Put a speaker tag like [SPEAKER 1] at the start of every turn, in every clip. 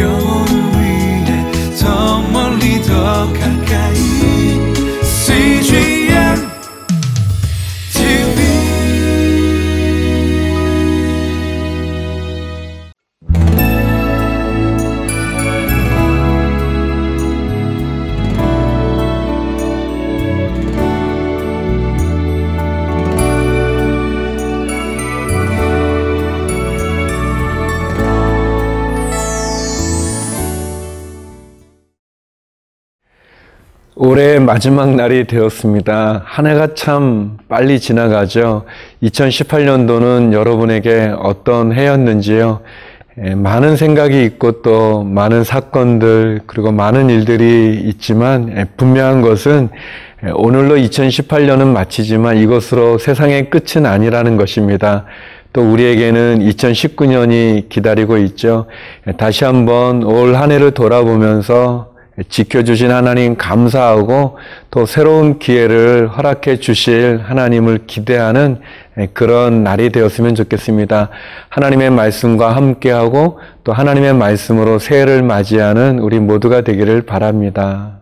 [SPEAKER 1] 영
[SPEAKER 2] 올해 마지막 날이 되었습니다. 한 해가 참 빨리 지나가죠. 2018년도는 여러분에게 어떤 해였는지요? 에, 많은 생각이 있고 또 많은 사건들 그리고 많은 일들이 있지만 에, 분명한 것은 에, 오늘로 2018년은 마치지만 이것으로 세상의 끝은 아니라는 것입니다. 또 우리에게는 2019년이 기다리고 있죠. 에, 다시 한번 올 한 해를 돌아보면서 지켜주신 하나님 감사하고 또 새로운 기회를 허락해 주실 하나님을 기대하는 그런 날이 되었으면 좋겠습니다. 하나님의 말씀과 함께하고 또 하나님의 말씀으로 새해를 맞이하는 우리 모두가 되기를 바랍니다.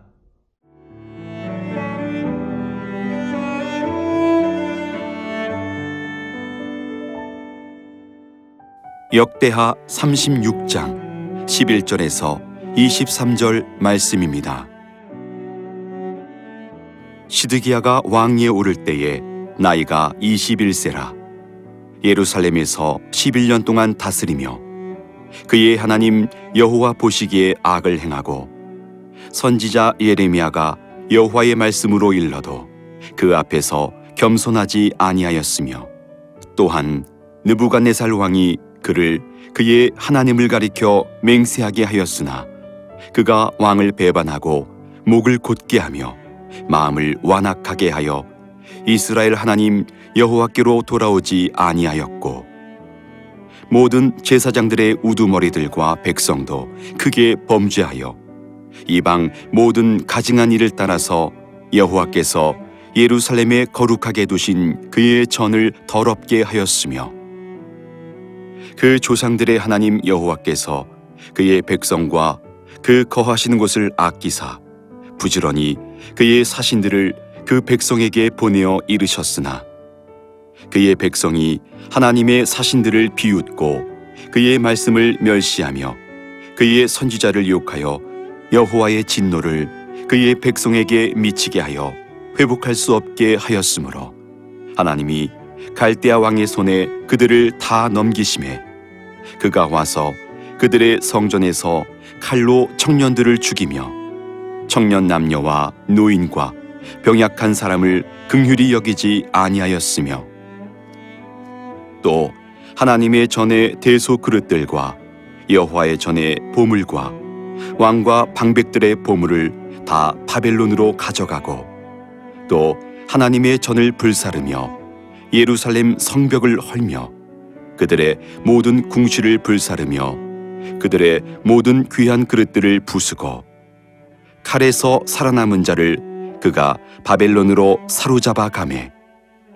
[SPEAKER 3] 역대하 36장 11절에서 23절 말씀입니다. 시드기야가 왕위에 오를 때에 나이가 21세라 예루살렘에서 11년 동안 다스리며 그의 하나님 여호와 보시기에 악을 행하고 선지자 예레미야가 여호와의 말씀으로 일러도 그 앞에서 겸손하지 아니하였으며 또한 느부갓네살 왕이 그를 그의 하나님을 가리켜 맹세하게 하였으나 그가 왕을 배반하고 목을 곧게 하며 마음을 완악하게 하여 이스라엘 하나님 여호와께로 돌아오지 아니하였고 모든 제사장들의 우두머리들과 백성도 크게 범죄하여 이방 모든 가증한 일을 따라서 여호와께서 예루살렘에 거룩하게 두신 그의 전을 더럽게 하였으며 그 조상들의 하나님 여호와께서 그의 백성과 그 거하시는 곳을 아끼사. 부지런히 그의 사신들을 그 백성에게 보내어 이르셨으나 그의 백성이 하나님의 사신들을 비웃고 그의 말씀을 멸시하며 그의 선지자를 욕하여 여호와의 진노를 그의 백성에게 미치게 하여 회복할 수 없게 하였으므로 하나님이 갈대아 왕의 손에 그들을 다 넘기심에 그가 와서 그들의 성전에서 칼로 청년들을 죽이며 청년 남녀와 노인과 병약한 사람을 긍휼히 여기지 아니하였으며 또 하나님의 전에 대소 그릇들과 여호와의 전에 보물과 왕과 방백들의 보물을 다 바벨론으로 가져가고 또 하나님의 전을 불사르며 예루살렘 성벽을 헐며 그들의 모든 궁시를 불사르며 그들의 모든 귀한 그릇들을 부수고 칼에서 살아남은 자를 그가 바벨론으로 사로잡아 가매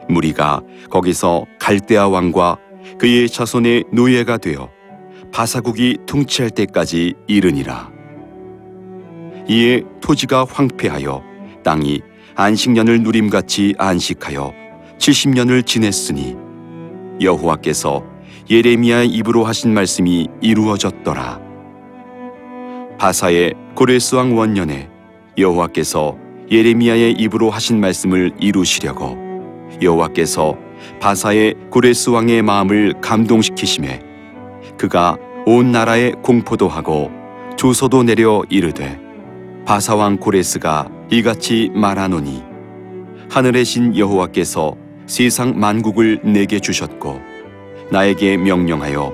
[SPEAKER 3] 무리가 거기서 갈대아 왕과 그의 자손의 노예가 되어 바사국이 통치할 때까지 이르니라. 이에 토지가 황폐하여 땅이 안식년을 누림같이 안식하여 70년을 지냈으니 여호와께서 예레미야의 입으로 하신 말씀이 이루어졌더라. 바사의 고레스 왕 원년에 여호와께서 예레미야의 입으로 하신 말씀을 이루시려고 여호와께서 바사의 고레스 왕의 마음을 감동시키심에 그가 온 나라에 공포도 하고 조서도 내려 이르되 바사 왕 고레스가 이같이 말하노니 하늘의 신 여호와께서 세상 만국을 내게 주셨고 나에게 명령하여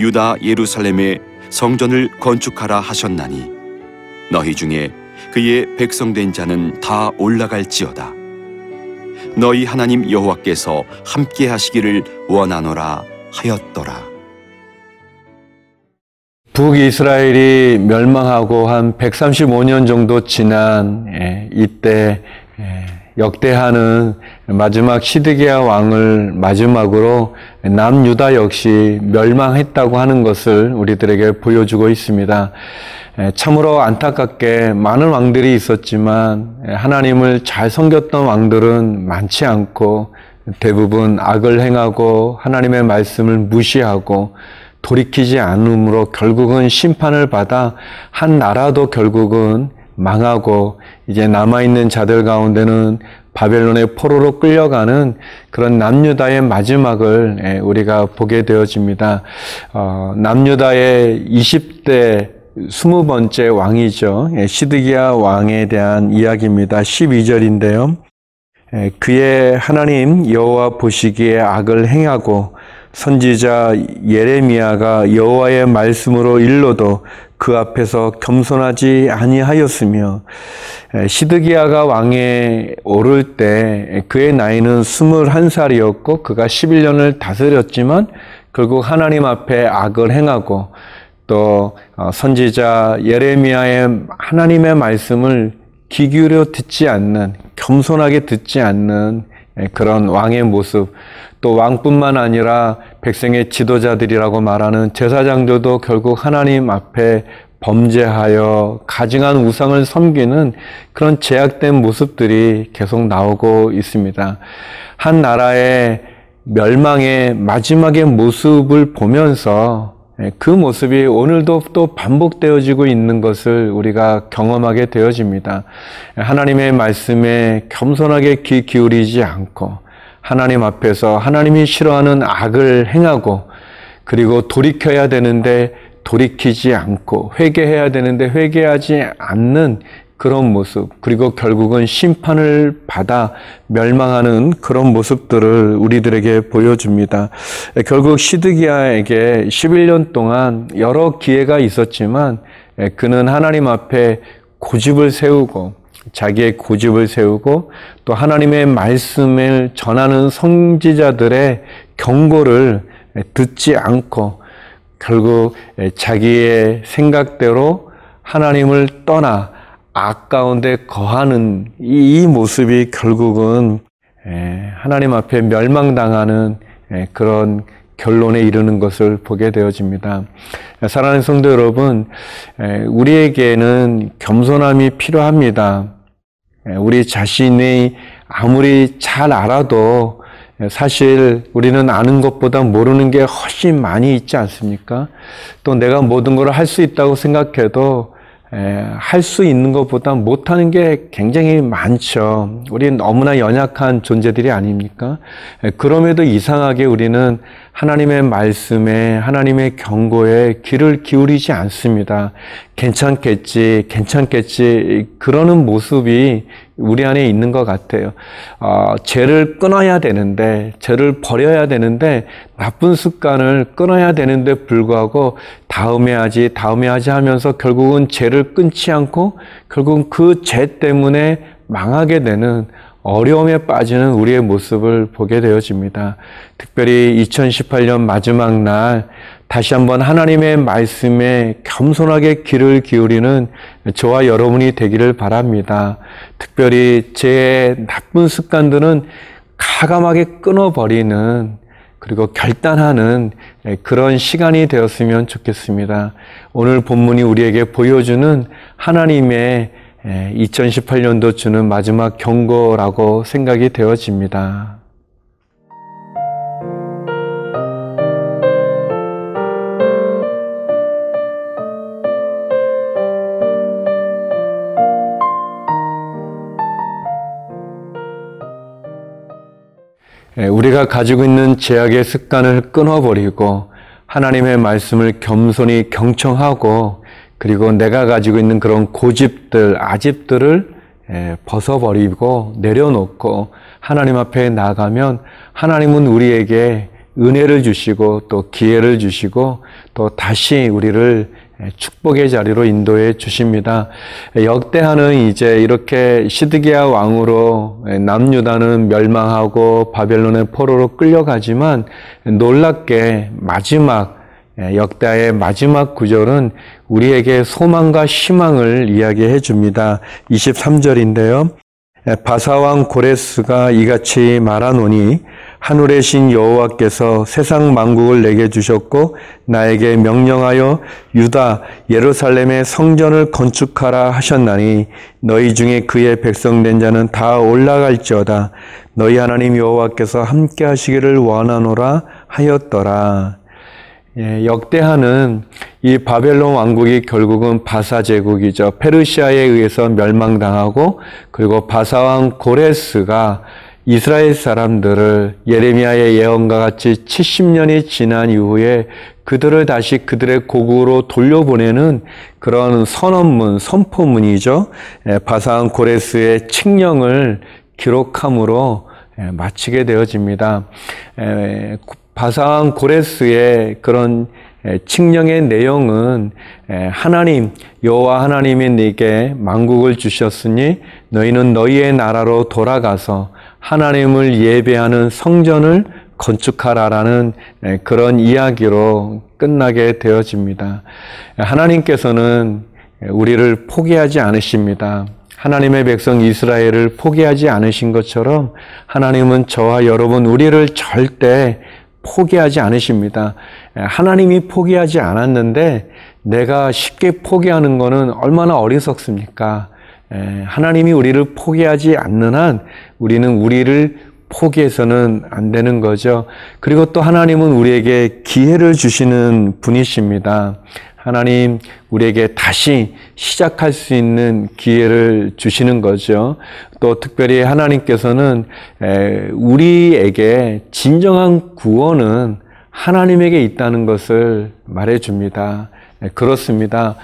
[SPEAKER 3] 유다 예루살렘에 성전을 건축하라 하셨나니 너희 중에 그의 백성된 자는 다 올라갈지어다. 너희 하나님 여호와께서 함께 하시기를 원하노라 하였더라.
[SPEAKER 2] 북이스라엘이 멸망하고 한 135년 정도 지난 예, 이때 예, 역대하는 마지막 시드기야 왕을 마지막으로 남유다 역시 멸망했다고 하는 것을 우리들에게 보여주고 있습니다. 참으로 안타깝게 많은 왕들이 있었지만 하나님을 잘 섬겼던 왕들은 많지 않고 대부분 악을 행하고 하나님의 말씀을 무시하고 돌이키지 않으므로 결국은 심판을 받아 한 나라도 결국은 망하고 이제 남아있는 자들 가운데는 바벨론의 포로로 끌려가는 그런 남유다의 마지막을 우리가 보게 되어집니다. 어, 남유다의 20대 20번째 왕이죠. 시드기야 왕에 대한 이야기입니다. 12절인데요. 그의 하나님 여호와 보시기에 악을 행하고 선지자 예레미야가 여호와의 말씀으로 일러도 그 앞에서 겸손하지 아니하였으며 시드기야가 왕에 오를 때 그의 나이는 21살이었고 그가 11년을 다스렸지만 결국 하나님 앞에 악을 행하고 또 어, 선지자 예레미야의 하나님의 말씀을 귀 기울여 듣지 않는 겸손하게 듣지 않는 그런 왕의 모습 또 왕뿐만 아니라 백성의 지도자들이라고 말하는 제사장들도 결국 하나님 앞에 범죄하여 가증한 우상을 섬기는 그런 제약된 모습들이 계속 나오고 있습니다. 한 나라의 멸망의 마지막의 모습을 보면서 그 모습이 오늘도 또 반복되어지고 있는 것을 우리가 경험하게 되어집니다. 하나님의 말씀에 겸손하게 귀 기울이지 않고 하나님 앞에서 하나님이 싫어하는 악을 행하고 그리고 돌이켜야 되는데 돌이키지 않고 회개해야 되는데 회개하지 않는 그런 모습, 그리고 결국은 심판을 받아 멸망하는 그런 모습들을 우리들에게 보여줍니다. 결국 시드기야에게 11년 동안 여러 기회가 있었지만 그는 하나님 앞에 고집을 세우고 자기의 고집을 세우고 또 하나님의 말씀을 전하는 성지자들의 경고를 듣지 않고 결국 자기의 생각대로 하나님을 떠나 악 가운데 거하는 이 모습이 결국은 하나님 앞에 멸망당하는 그런 결론에 이르는 것을 보게 되어집니다. 사랑하는 성도 여러분, 우리에게는 겸손함이 필요합니다. 우리 자신이 아무리 잘 알아도 사실 우리는 아는 것보다 모르는 게 훨씬 많이 있지 않습니까? 또 내가 모든 걸 할 수 있다고 생각해도 할 수 있는 것보다 못하는 게 굉장히 많죠. 우리는 너무나 연약한 존재들이 아닙니까? 그럼에도 이상하게 우리는 하나님의 말씀에, 하나님의 경고에 귀를 기울이지 않습니다. 괜찮겠지, 괜찮겠지, 그러는 모습이 우리 안에 있는 것 같아요. 어, 죄를 끊어야 되는데, 죄를 버려야 되는데, 나쁜 습관을 끊어야 되는데 불구하고, 다음에 하지, 다음에 하지 하면서 결국은 죄를 끊지 않고, 결국은 그 죄 때문에 망하게 되는 어려움에 빠지는 우리의 모습을 보게 되어집니다. 특별히 2018년 마지막 날 다시 한번 하나님의 말씀에 겸손하게 귀를 기울이는 저와 여러분이 되기를 바랍니다. 특별히 제 나쁜 습관들은 가감하게 끊어버리는 그리고 결단하는 그런 시간이 되었으면 좋겠습니다. 오늘 본문이 우리에게 보여주는 하나님의 2018년도 주는 마지막 경고라고 생각이 되어집니다. 우리가 가지고 있는 제약의 습관을 끊어버리고 하나님의 말씀을 겸손히 경청하고 그리고 내가 가지고 있는 그런 고집들, 아집들을 벗어버리고 내려놓고 하나님 앞에 나가면 하나님은 우리에게 은혜를 주시고 또 기회를 주시고 또 다시 우리를 축복의 자리로 인도해 주십니다. 역대하는 이제 이렇게 시드기야 왕으로 남유다는 멸망하고 바벨론의 포로로 끌려가지만 놀랍게 마지막 예, 역다의 마지막 구절은 우리에게 소망과 희망을 이야기해 줍니다. 23절인데요. 바사왕 고레스가 이같이 말하노니 하늘의 신 여호와께서 세상 만국을 내게 주셨고 나에게 명령하여 유다 예루살렘의 성전을 건축하라 하셨나니 너희 중에 그의 백성된 자는 다 올라갈지어다 너희 하나님 여호와께서 함께 하시기를 원하노라 하였더라 예, 역대하는 이 바벨론 왕국이 결국은 바사 제국이죠. 페르시아에 의해서 멸망당하고 그리고 바사 왕 고레스가 이스라엘 사람들을 예레미야의 예언과 같이 70년이 지난 이후에 그들을 다시 그들의 고국으로 돌려보내는 그런 선언문, 선포문이죠. 예, 바사 왕 고레스의 칙령을 기록함으로 예, 마치게 되어집니다. 예, 바사왕 고레스의 그런 칙령의 내용은 하나님 여호와 하나님이 네게 만국을 주셨으니 너희는 너희의 나라로 돌아가서 하나님을 예배하는 성전을 건축하라라는 그런 이야기로 끝나게 되어집니다. 하나님께서는 우리를 포기하지 않으십니다. 하나님의 백성 이스라엘을 포기하지 않으신 것처럼 하나님은 저와 여러분 우리를 절대 포기하지 않으십니다. 하나님이 포기하지 않았는데 내가 쉽게 포기하는 것은 얼마나 어리석습니까? 하나님이 우리를 포기하지 않는 한 우리는 우리를 포기해서는 안 되는 거죠. 그리고 또 하나님은 우리에게 기회를 주시는 분이십니다. 하나님 우리에게 다시 시작할 수 있는 기회를 주시는 거죠. 또 특별히 하나님께서는 우리에게 진정한 구원은 하나님에게 있다는 것을 말해 줍니다. 그렇습니다.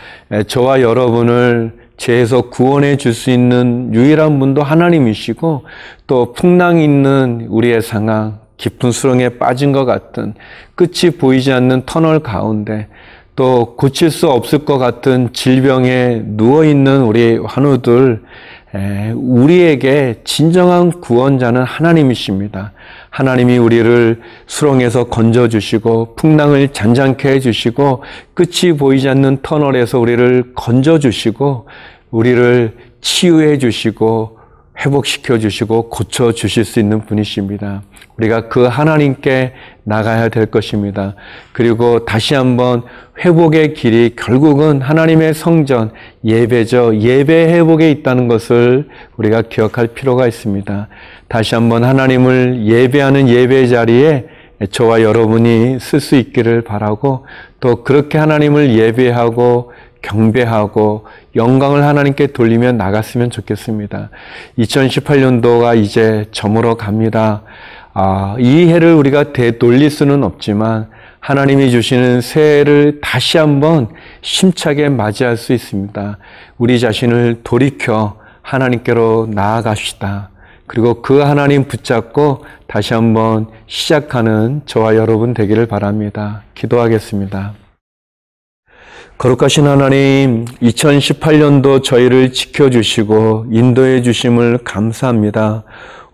[SPEAKER 2] 저와 여러분을 죄에서 구원해 줄 수 있는 유일한 분도 하나님이시고 또 풍랑 있는 우리의 상황, 깊은 수렁에 빠진 것 같은 끝이 보이지 않는 터널 가운데 또 고칠 수 없을 것 같은 질병에 누워 있는 우리 환우들 우리에게 진정한 구원자는 하나님이십니다. 하나님이 우리를 수렁에서 건져 주시고 풍랑을 잔잔케 해 주시고 끝이 보이지 않는 터널에서 우리를 건져 주시고 우리를 치유해 주시고 회복시켜 주시고 고쳐 주실 수 있는 분이십니다. 우리가 그 하나님께 나가야 될 것입니다. 그리고 다시 한번 회복의 길이 결국은 하나님의 성전, 예배죠. 예배 회복에 있다는 것을 우리가 기억할 필요가 있습니다. 다시 한번 하나님을 예배하는 예배 자리에 저와 여러분이 쓸 수 있기를 바라고 또 그렇게 하나님을 예배하고 경배하고 영광을 하나님께 돌리며 나갔으면 좋겠습니다. 2018년도가 이제 저물어 갑니다. 아, 이 해를 우리가 되돌릴 수는 없지만 하나님이 주시는 새해를 다시 한번 심차게 맞이할 수 있습니다. 우리 자신을 돌이켜 하나님께로 나아갑시다. 그리고 그 하나님 붙잡고 다시 한번 시작하는 저와 여러분 되기를 바랍니다. 기도하겠습니다. 거룩하신 하나님, 2018년도 저희를 지켜주시고 인도해 주심을 감사합니다.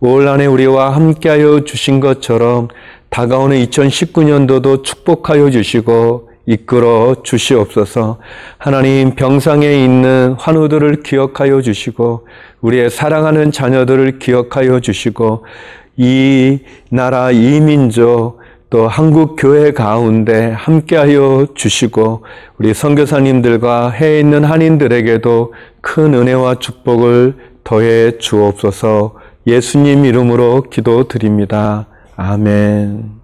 [SPEAKER 2] 올 한해 우리와 함께하여 주신 것처럼 다가오는 2019년도도 축복하여 주시고 이끌어 주시옵소서. 하나님 병상에 있는 환우들을 기억하여 주시고 우리의 사랑하는 자녀들을 기억하여 주시고 이 나라 이 민족 또 한국 교회 가운데 함께하여 주시고 우리 선교사님들과 해에 있는 한인들에게도 큰 은혜와 축복을 더해 주옵소서. 예수님 이름으로 기도드립니다. 아멘.